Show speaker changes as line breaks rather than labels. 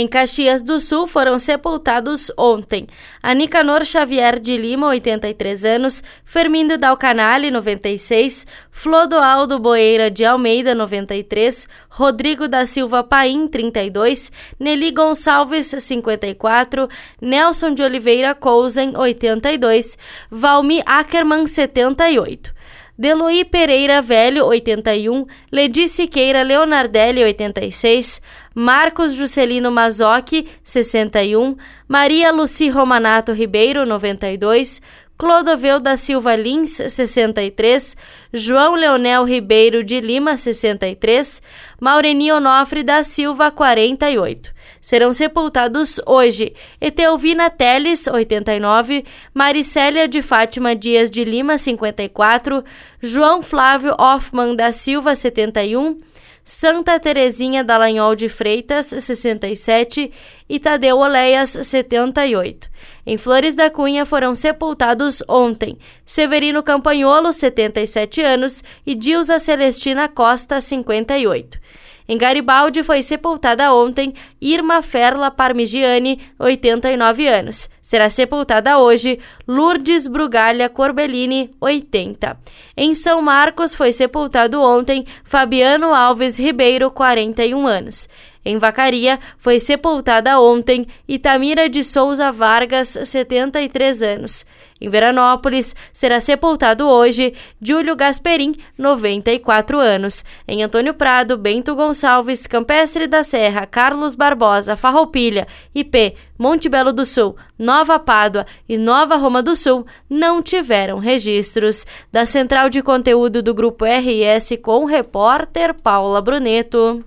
Em Caxias do Sul foram sepultados ontem a Nicanor Xavier de Lima, 83 anos, Fermindo Dalcanale, 96, Flodoaldo Boeira de Almeida, 93, Rodrigo da Silva Paim, 32, Nelly Gonçalves, 54, Nelson de Oliveira Cousen, 82, Valmi Ackerman, 78. Deloí Pereira Velho, 81, Ledi Siqueira Leonardelli, 86, Marcos Juscelino Mazocchi, 61, Maria Luci Romanato Ribeiro, 92, Clodoveu da Silva Lins, 63, João Leonel Ribeiro de Lima, 63, Maureni Onofre da Silva, 48. Serão sepultados hoje Etelvina Teles, 89, Maricélia de Fátima Dias de Lima, 54, João Flávio Hoffman da Silva, 71, Santa Terezinha Dallagnol de Freitas, 67 e Tadeu Oleias, 78. Em Flores da Cunha foram sepultados ontem Severino Campanholo, 77 anos, e Dilza Celestina Costa, 58. Em Garibaldi foi sepultada ontem Irma Ferla Parmigiani, 89 anos. Será sepultada hoje Lourdes Brugalha Corbellini, 80. Em São Marcos foi sepultado ontem Fabiano Alves Ribeiro, 41 anos. Em Vacaria, foi sepultada ontem Itamira de Souza Vargas, 73 anos. Em Veranópolis, será sepultado hoje Júlio Gasperim, 94 anos. Em Antônio Prado, Bento Gonçalves, Campestre da Serra, Carlos Barbosa, Farroupilha, IP, Monte Belo do Sul, Nova Pádua e Nova Roma do Sul não tiveram registros. Da central de conteúdo do Grupo RS com o repórter Paula Bruneto.